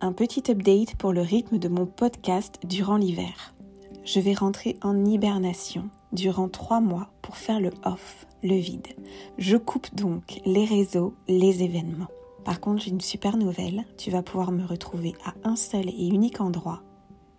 un petit update pour le rythme de mon podcast durant l'hiver. Je vais rentrer en hibernation durant trois mois pour faire le off, le vide. Je coupe donc les réseaux, les événements. Par contre, j'ai une super nouvelle. Tu vas pouvoir me retrouver à un seul et unique endroit,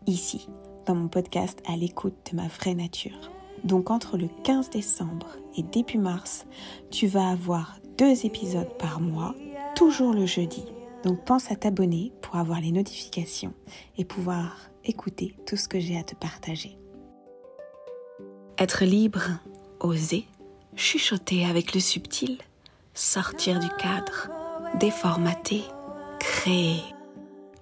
ici, dans mon podcast à l'écoute de ma vraie nature. Donc entre le 15 décembre et début mars, tu vas avoir deux épisodes par mois, toujours le jeudi. Donc pense à t'abonner pour avoir les notifications et pouvoir écouter tout ce que j'ai à te partager. Être libre, oser, chuchoter avec le subtil, sortir du cadre, déformater, créer.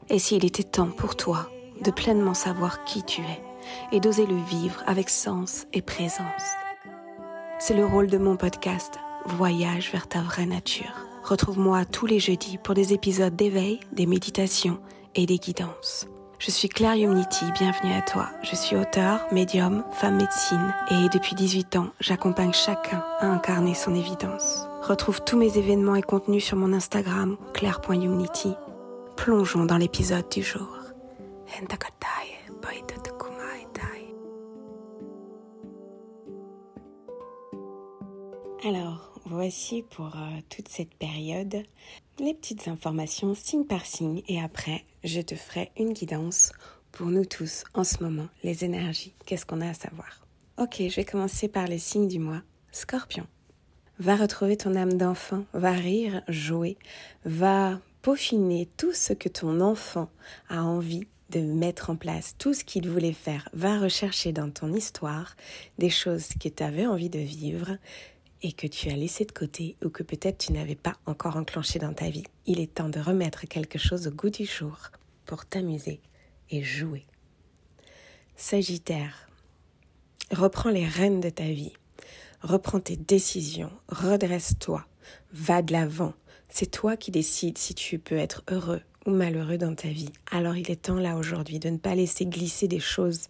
Et s'il était temps pour toi de pleinement savoir qui tu es et d'oser le vivre avec sens et présence. C'est le rôle de mon podcast Voyage vers ta vraie nature. Retrouve-moi tous les jeudis pour des épisodes d'éveil, des méditations et des guidances. Je suis Claire Humnity, bienvenue à toi. Je suis auteur, médium, femme médecine et depuis 18 ans, j'accompagne chacun à incarner son évidence. Retrouve tous mes événements et contenus sur mon Instagram, claire.humnity. Plongeons dans l'épisode du jour. Alors, voici pour euh, toute cette période les petites informations signe par signe et après, je te ferai une guidance pour nous tous en ce moment, les énergies, qu'est-ce qu'on a à savoir? Ok, je vais commencer par les signes du mois. Scorpion. Va retrouver ton âme d'enfant, va rire, jouer, va peaufiner tout ce que ton enfant a envie de mettre en place tout ce qu'il voulait faire. Va rechercher dans ton histoire des choses que tu avais envie de vivre et que tu as laissé de côté ou que peut-être tu n'avais pas encore enclenché dans ta vie. Il est temps de remettre quelque chose au goût du jour pour t'amuser et jouer. Sagittaire, reprends les rênes de ta vie. Reprends tes décisions, redresse-toi, va de l'avant. C'est toi qui décides si tu peux être heureux ou malheureux dans ta vie. Alors il est temps là aujourd'hui de ne pas laisser glisser des choses,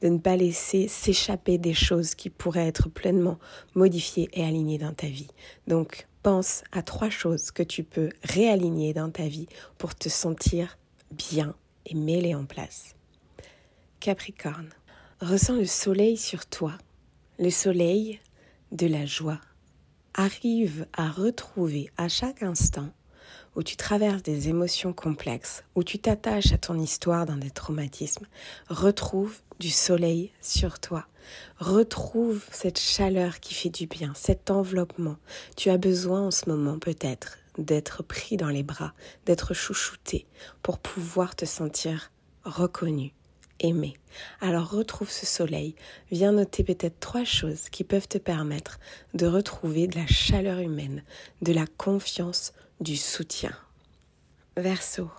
de ne pas laisser s'échapper des choses qui pourraient être pleinement modifiées et alignées dans ta vie. Donc pense à trois choses que tu peux réaligner dans ta vie pour te sentir bien et mêler en place. Capricorne, ressens le soleil sur toi, le soleil de la joie. Arrive à retrouver à chaque instant où tu traverses des émotions complexes, où tu t'attaches à ton histoire dans des traumatismes, retrouve du soleil sur toi. Retrouve cette chaleur qui fait du bien, cet enveloppement. Tu as besoin en ce moment peut-être d'être pris dans les bras, d'être chouchouté pour pouvoir te sentir reconnu, aimé. Alors retrouve ce soleil. Viens noter peut-être trois choses qui peuvent te permettre de retrouver de la chaleur humaine, de la confiance, du soutien. Verseau.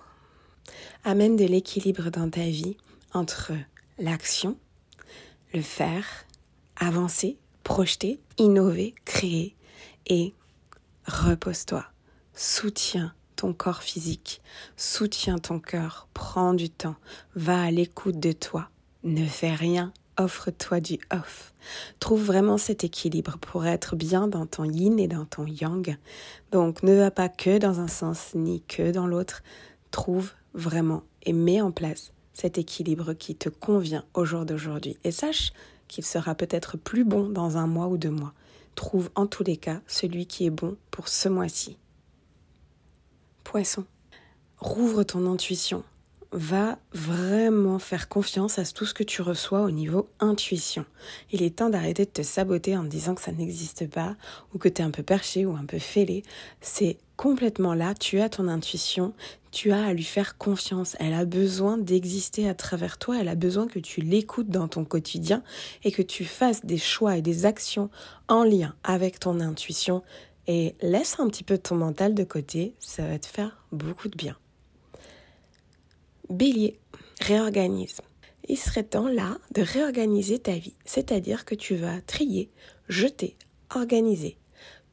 Amène de l'équilibre dans ta vie entre l'action, le faire, avancer, projeter, innover, créer et repose-toi. Soutiens ton corps physique, soutiens ton cœur, prends du temps, va à l'écoute de toi, ne fais rien offre-toi du off. Trouve vraiment cet équilibre pour être bien dans ton yin et dans ton yang. Donc ne va pas que dans un sens ni que dans l'autre. Trouve vraiment et mets en place cet équilibre qui te convient au jour d'aujourd'hui. Et sache qu'il sera peut-être plus bon dans un mois ou deux mois. Trouve en tous les cas celui qui est bon pour ce mois-ci. Poisson. Rouvre ton intuition va vraiment faire confiance à tout ce que tu reçois au niveau intuition. Il est temps d'arrêter de te saboter en te disant que ça n'existe pas ou que tu es un peu perché ou un peu fêlé. C'est complètement là, tu as ton intuition, tu as à lui faire confiance. Elle a besoin d'exister à travers toi, elle a besoin que tu l'écoutes dans ton quotidien et que tu fasses des choix et des actions en lien avec ton intuition et laisse un petit peu ton mental de côté, ça va te faire beaucoup de bien. Bélier, réorganise. Il serait temps là de réorganiser ta vie, c'est-à-dire que tu vas trier, jeter, organiser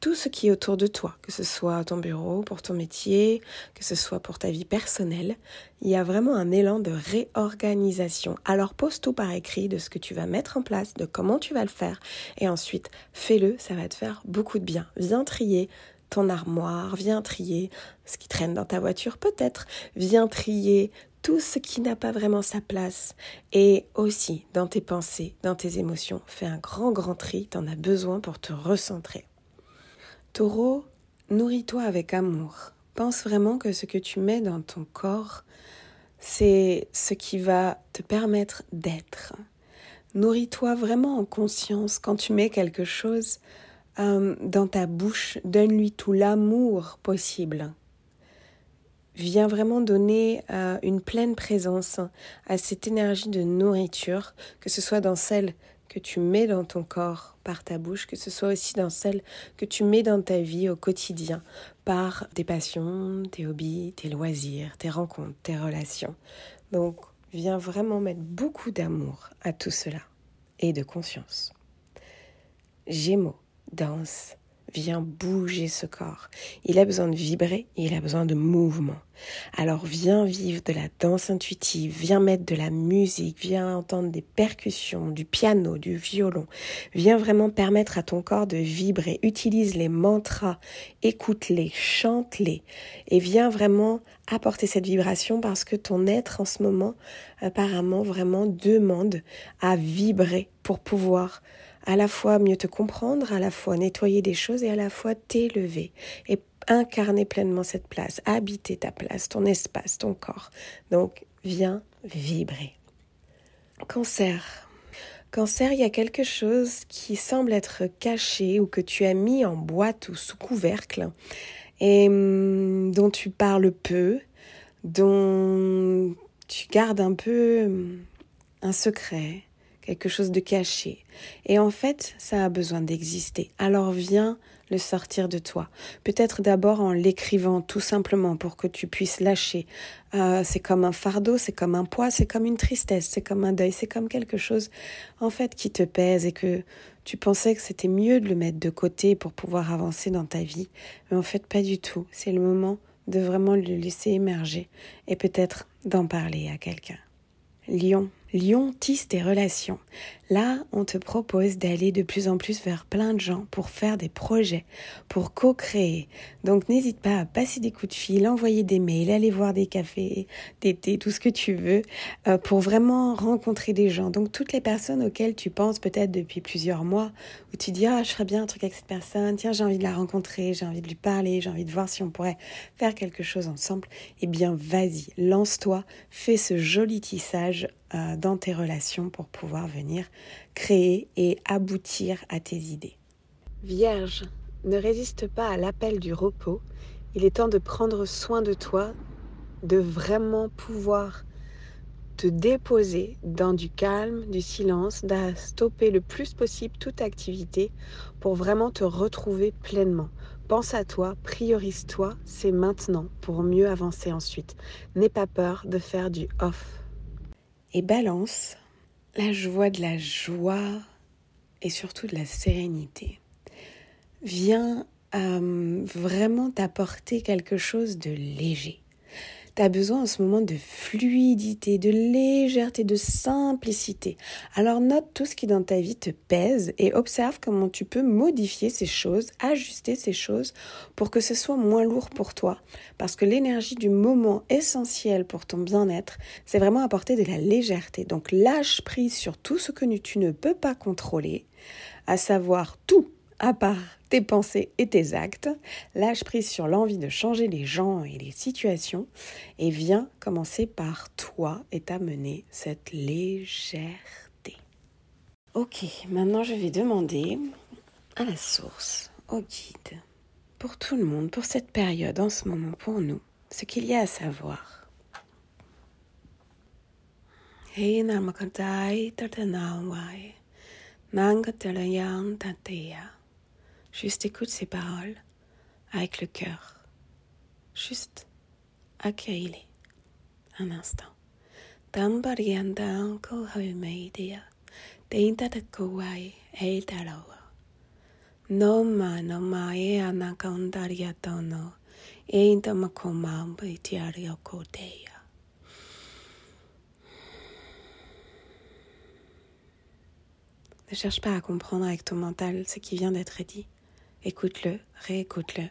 tout ce qui est autour de toi, que ce soit ton bureau, pour ton métier, que ce soit pour ta vie personnelle. Il y a vraiment un élan de réorganisation. Alors pose tout par écrit de ce que tu vas mettre en place, de comment tu vas le faire, et ensuite fais-le, ça va te faire beaucoup de bien. Viens trier ton armoire, viens trier ce qui traîne dans ta voiture peut-être, viens trier tout ce qui n'a pas vraiment sa place. Et aussi, dans tes pensées, dans tes émotions, fais un grand, grand tri, tu en as besoin pour te recentrer. Taureau, nourris-toi avec amour. Pense vraiment que ce que tu mets dans ton corps, c'est ce qui va te permettre d'être. Nourris-toi vraiment en conscience. Quand tu mets quelque chose euh, dans ta bouche, donne-lui tout l'amour possible. Viens vraiment donner euh, une pleine présence à cette énergie de nourriture, que ce soit dans celle que tu mets dans ton corps par ta bouche, que ce soit aussi dans celle que tu mets dans ta vie au quotidien par tes passions, tes hobbies, tes loisirs, tes rencontres, tes relations. Donc, viens vraiment mettre beaucoup d'amour à tout cela et de conscience. Gémeaux, danse, Viens bouger ce corps. Il a besoin de vibrer, il a besoin de mouvement. Alors viens vivre de la danse intuitive, viens mettre de la musique, viens entendre des percussions, du piano, du violon. Viens vraiment permettre à ton corps de vibrer. Utilise les mantras, écoute-les, chante-les et viens vraiment apporter cette vibration parce que ton être en ce moment apparemment vraiment demande à vibrer pour pouvoir à la fois mieux te comprendre, à la fois nettoyer des choses et à la fois t'élever et incarner pleinement cette place, habiter ta place, ton espace, ton corps. Donc, viens vibrer. Cancer. Cancer, il y a quelque chose qui semble être caché ou que tu as mis en boîte ou sous couvercle et hum, dont tu parles peu, dont tu gardes un peu hum, un secret, quelque chose de caché. Et en fait, ça a besoin d'exister. Alors viens le sortir de toi. Peut-être d'abord en l'écrivant tout simplement pour que tu puisses lâcher. Euh, c'est comme un fardeau, c'est comme un poids, c'est comme une tristesse, c'est comme un deuil, c'est comme quelque chose en fait qui te pèse et que tu pensais que c'était mieux de le mettre de côté pour pouvoir avancer dans ta vie. Mais en fait, pas du tout. C'est le moment de vraiment le laisser émerger et peut-être d'en parler à quelqu'un. Lion. Lion tisse tes relations. Là, on te propose d'aller de plus en plus vers plein de gens pour faire des projets, pour co-créer. Donc n'hésite pas à passer des coups de fil, envoyer des mails, aller voir des cafés, des thés, tout ce que tu veux, euh, pour vraiment rencontrer des gens. Donc toutes les personnes auxquelles tu penses peut-être depuis plusieurs mois, où tu dis ah je ferais bien un truc avec cette personne, tiens j'ai envie de la rencontrer, j'ai envie de lui parler, j'ai envie de voir si on pourrait faire quelque chose ensemble. Eh bien vas-y, lance-toi, fais ce joli tissage euh, dans tes relations pour pouvoir venir créer et aboutir à tes idées. Vierge, ne résiste pas à l'appel du repos. Il est temps de prendre soin de toi, de vraiment pouvoir te déposer dans du calme, du silence, de stopper le plus possible toute activité pour vraiment te retrouver pleinement. Pense à toi, priorise-toi, c'est maintenant pour mieux avancer ensuite. N'aie pas peur de faire du off et balance, là je vois de la joie et surtout de la sérénité. Viens euh, vraiment t'apporter quelque chose de léger tu as besoin en ce moment de fluidité, de légèreté, de simplicité. Alors note tout ce qui dans ta vie te pèse et observe comment tu peux modifier ces choses, ajuster ces choses pour que ce soit moins lourd pour toi. Parce que l'énergie du moment essentiel pour ton bien-être, c'est vraiment apporter de la légèreté. Donc lâche prise sur tout ce que tu ne peux pas contrôler, à savoir tout à part tes pensées et tes actes, lâche prise sur l'envie de changer les gens et les situations et viens commencer par toi et t'amener cette légèreté. Ok, maintenant je vais demander à la source, au guide, pour tout le monde, pour cette période en ce moment, pour nous, ce qu'il y a à savoir. Juste écoute ces paroles avec le cœur. Juste accueille-les un instant. Te kouai e tarawa. No ma no ma e ana kaundaria tono, e inta makoma mbai tiari o koteia. Ne cherche pas à comprendre avec ton mental ce qui vient d'être dit. Écoute-le, réécoute-le,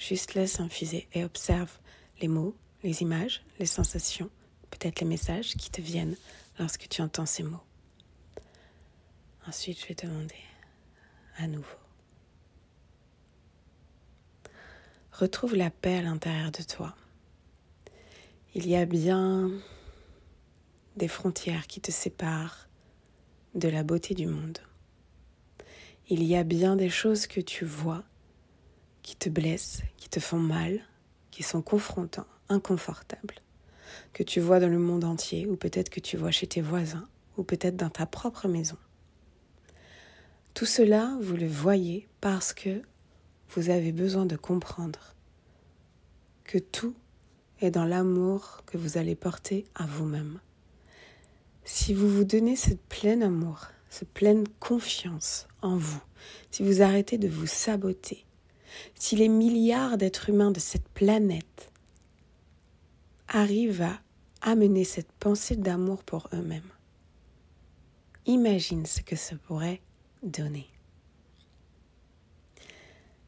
Juste laisse infuser et observe les mots, les images, les sensations, peut-être les messages qui te viennent lorsque tu entends ces mots. Ensuite, je vais demander à nouveau. Retrouve la paix à l'intérieur de toi. Il y a bien des frontières qui te séparent de la beauté du monde. Il y a bien des choses que tu vois qui te blessent, qui te font mal, qui sont confrontants, inconfortables, que tu vois dans le monde entier, ou peut-être que tu vois chez tes voisins, ou peut-être dans ta propre maison. Tout cela, vous le voyez parce que vous avez besoin de comprendre que tout est dans l'amour que vous allez porter à vous-même. Si vous vous donnez ce plein amour, cette pleine confiance en vous, si vous arrêtez de vous saboter, si les milliards d'êtres humains de cette planète arrivent à amener cette pensée d'amour pour eux-mêmes, imagine ce que ça pourrait donner.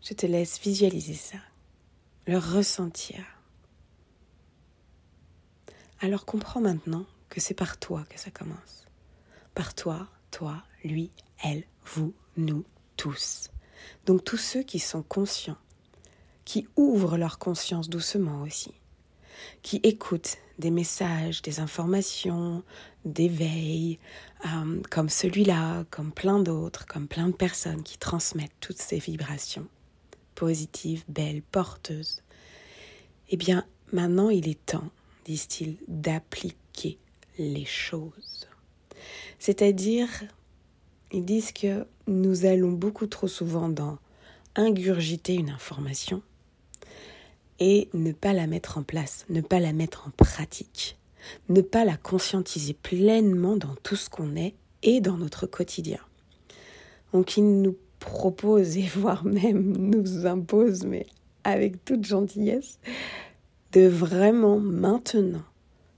Je te laisse visualiser ça, le ressentir. Alors comprends maintenant que c'est par toi que ça commence. Par toi, toi, lui, elle, vous, nous, tous. Donc tous ceux qui sont conscients, qui ouvrent leur conscience doucement aussi, qui écoutent des messages, des informations, d'éveil, euh, comme celui-là, comme plein d'autres, comme plein de personnes qui transmettent toutes ces vibrations positives, belles, porteuses. Eh bien, maintenant il est temps, disent-ils, d'appliquer les choses. C'est-à-dire, ils disent que nous allons beaucoup trop souvent dans ingurgiter une information et ne pas la mettre en place, ne pas la mettre en pratique, ne pas la conscientiser pleinement dans tout ce qu'on est et dans notre quotidien. Donc ils nous proposent et voire même nous imposent, mais avec toute gentillesse, de vraiment maintenant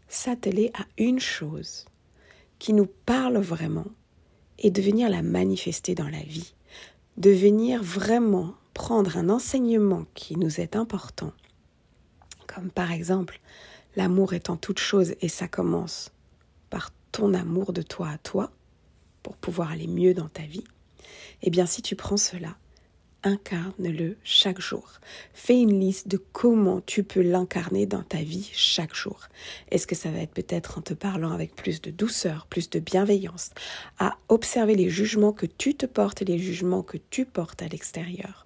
s'atteler à une chose qui nous parle vraiment et de venir la manifester dans la vie, de venir vraiment prendre un enseignement qui nous est important, comme par exemple l'amour étant toute chose et ça commence par ton amour de toi à toi pour pouvoir aller mieux dans ta vie, eh bien si tu prends cela incarne-le chaque jour. Fais une liste de comment tu peux l'incarner dans ta vie chaque jour. Est-ce que ça va être peut-être en te parlant avec plus de douceur, plus de bienveillance, à observer les jugements que tu te portes et les jugements que tu portes à l'extérieur.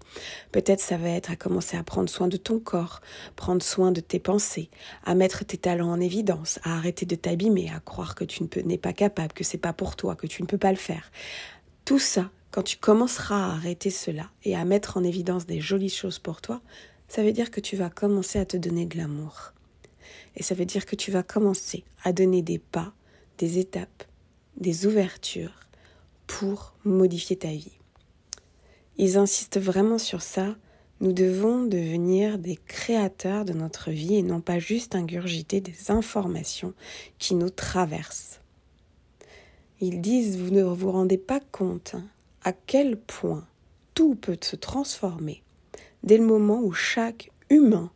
Peut-être ça va être à commencer à prendre soin de ton corps, prendre soin de tes pensées, à mettre tes talents en évidence, à arrêter de t'abîmer, à croire que tu n'es pas capable, que c'est pas pour toi, que tu ne peux pas le faire. Tout ça, quand tu commenceras à arrêter cela et à mettre en évidence des jolies choses pour toi, ça veut dire que tu vas commencer à te donner de l'amour. Et ça veut dire que tu vas commencer à donner des pas, des étapes, des ouvertures pour modifier ta vie. Ils insistent vraiment sur ça. Nous devons devenir des créateurs de notre vie et non pas juste ingurgiter des informations qui nous traversent. Ils disent, vous ne vous rendez pas compte à quel point tout peut se transformer dès le moment où chaque humain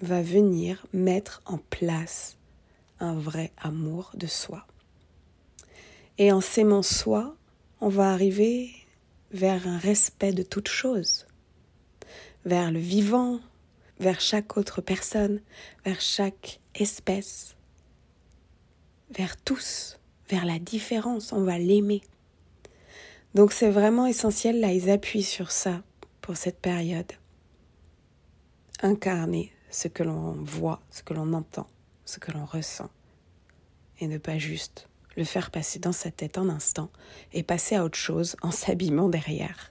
va venir mettre en place un vrai amour de soi. Et en s'aimant soi, on va arriver vers un respect de toute chose, vers le vivant, vers chaque autre personne, vers chaque espèce, vers tous, vers la différence, on va l'aimer. Donc c'est vraiment essentiel, là ils appuient sur ça pour cette période. Incarner ce que l'on voit, ce que l'on entend, ce que l'on ressent. Et ne pas juste le faire passer dans sa tête un instant et passer à autre chose en s'abîmant derrière.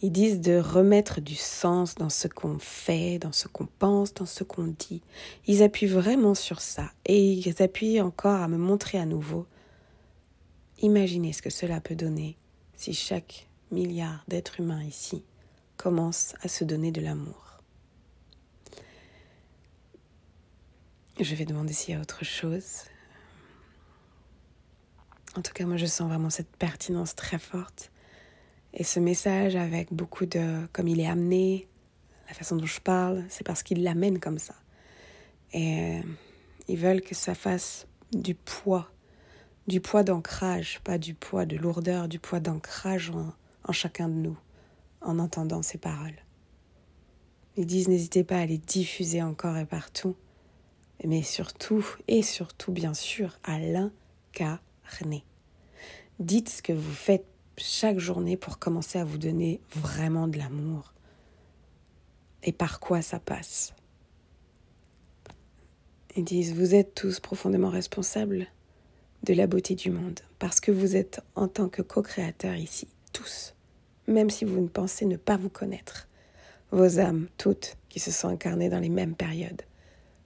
Ils disent de remettre du sens dans ce qu'on fait, dans ce qu'on pense, dans ce qu'on dit. Ils appuient vraiment sur ça et ils appuient encore à me montrer à nouveau. Imaginez ce que cela peut donner si chaque milliard d'êtres humains ici commence à se donner de l'amour. Je vais demander s'il y a autre chose. En tout cas, moi, je sens vraiment cette pertinence très forte. Et ce message avec beaucoup de, comme il est amené, la façon dont je parle, c'est parce qu'ils l'amènent comme ça. Et euh, ils veulent que ça fasse du poids, du poids d'ancrage, pas du poids de lourdeur, du poids d'ancrage en, en chacun de nous, en entendant ces paroles. Ils disent n'hésitez pas à les diffuser encore et partout, mais surtout, et surtout bien sûr, à l'incarner. Dites ce que vous faites chaque journée pour commencer à vous donner vraiment de l'amour. Et par quoi ça passe? Ils disent, vous êtes tous profondément responsables de la beauté du monde, parce que vous êtes en tant que co-créateurs ici, tous, même si vous ne pensez ne pas vous connaître. Vos âmes, toutes, qui se sont incarnées dans les mêmes périodes,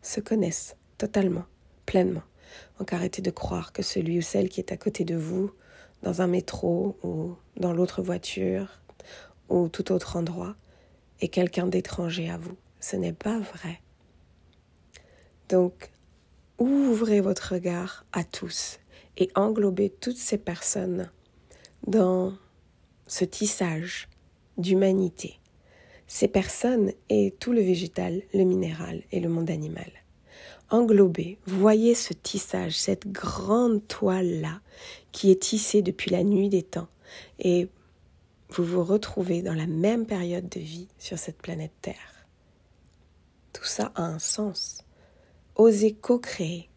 se connaissent totalement, pleinement. Donc arrêtez de croire que celui ou celle qui est à côté de vous dans un métro ou dans l'autre voiture ou tout autre endroit est quelqu'un d'étranger à vous. Ce n'est pas vrai. Donc, ouvrez votre regard à tous et englobez toutes ces personnes dans ce tissage d'humanité. Ces personnes et tout le végétal, le minéral et le monde animal englobé, voyez ce tissage, cette grande toile-là qui est tissée depuis la nuit des temps. Et vous vous retrouvez dans la même période de vie sur cette planète Terre. Tout ça a un sens. Osez co-créer,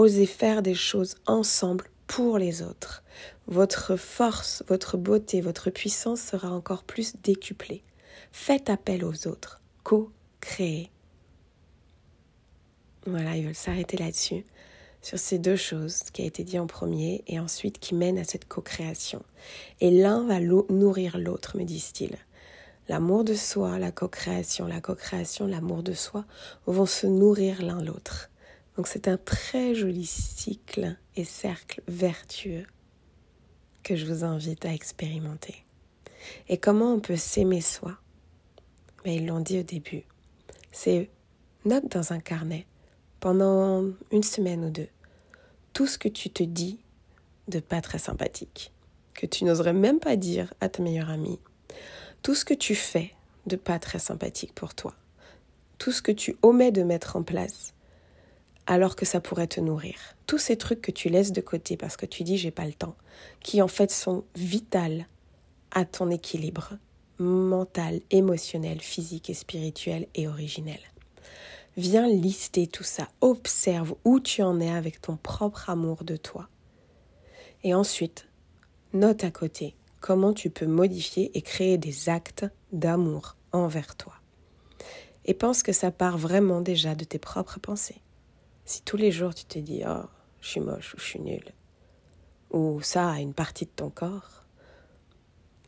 osez faire des choses ensemble pour les autres. Votre force, votre beauté, votre puissance sera encore plus décuplée. Faites appel aux autres, co-créez. Voilà, ils veulent s'arrêter là-dessus, sur ces deux choses, ce qui a été dit en premier, et ensuite qui mène à cette co-création. Et l'un va nourrir l'autre, me disent-ils. L'amour de soi, la co-création, la co-création, l'amour de soi vont se nourrir l'un l'autre. Donc c'est un très joli cycle et cercle vertueux que je vous invite à expérimenter. Et comment on peut s'aimer soi? Mais ils l'ont dit au début. C'est note dans un carnet pendant une semaine ou deux tout ce que tu te dis de pas très sympathique, que tu n'oserais même pas dire à ta meilleure amie, tout ce que tu fais de pas très sympathique pour toi, tout ce que tu omets de mettre en place alors que ça pourrait te nourrir, tous ces trucs que tu laisses de côté parce que tu dis j'ai pas le temps, qui en fait sont vitales à ton équilibre mental, émotionnel, physique et spirituel et originel. Viens lister tout ça. Observe où tu en es avec ton propre amour de toi. Et ensuite, note à côté comment tu peux modifier et créer des actes d'amour envers toi. Et pense que ça part vraiment déjà de tes propres pensées. Si tous les jours tu te dis Oh, je suis moche ou je suis nulle, ou ça a une partie de ton corps,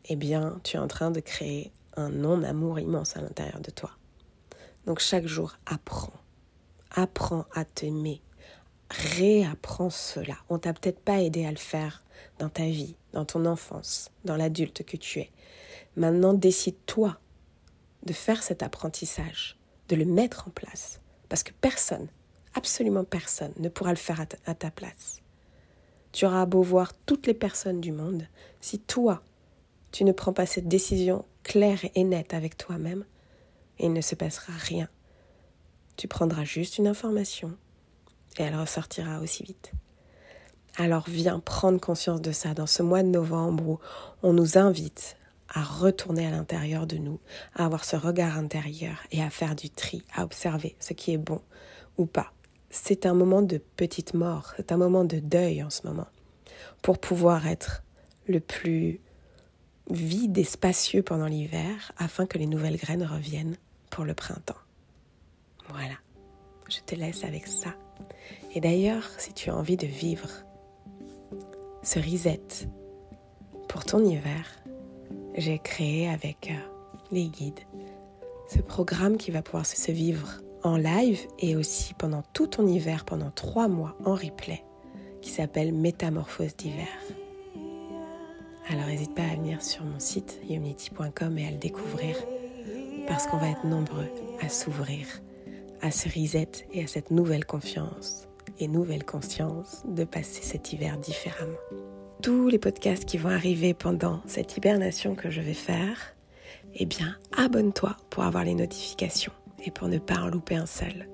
eh bien, tu es en train de créer un non-amour immense à l'intérieur de toi. Donc chaque jour, apprends. Apprends à t'aimer. Réapprends cela. On t'a peut-être pas aidé à le faire dans ta vie, dans ton enfance, dans l'adulte que tu es. Maintenant, décide-toi de faire cet apprentissage, de le mettre en place. Parce que personne, absolument personne, ne pourra le faire à ta, place. Tu auras beau voir toutes les personnes du monde, si toi, tu ne prends pas cette décision claire et nette avec toi-même, il ne se passera rien. Tu prendras juste une information et elle ressortira aussi vite. Alors viens prendre conscience de ça dans ce mois de novembre où on nous invite à retourner à l'intérieur de nous, à avoir ce regard intérieur et à faire du tri, à observer ce qui est bon ou pas. C'est un moment de petite mort, c'est un moment de deuil en ce moment, pour pouvoir être le plus vide et spacieux pendant l'hiver afin que les nouvelles graines reviennent pour le printemps. Voilà, je te laisse avec ça. Et d'ailleurs, si tu as envie de vivre ce reset pour ton hiver, j'ai créé avec euh, les guides ce programme qui va pouvoir se vivre en live et aussi pendant tout ton hiver, pendant trois mois en replay, qui s'appelle Métamorphose d'hiver. Alors n'hésite pas à venir sur mon site unity.com et à le découvrir parce qu'on va être nombreux à s'ouvrir à ce reset et à cette nouvelle confiance et nouvelle conscience de passer cet hiver différemment. Tous les podcasts qui vont arriver pendant cette hibernation que je vais faire eh bien abonne-toi pour avoir les notifications et pour ne pas en louper un seul.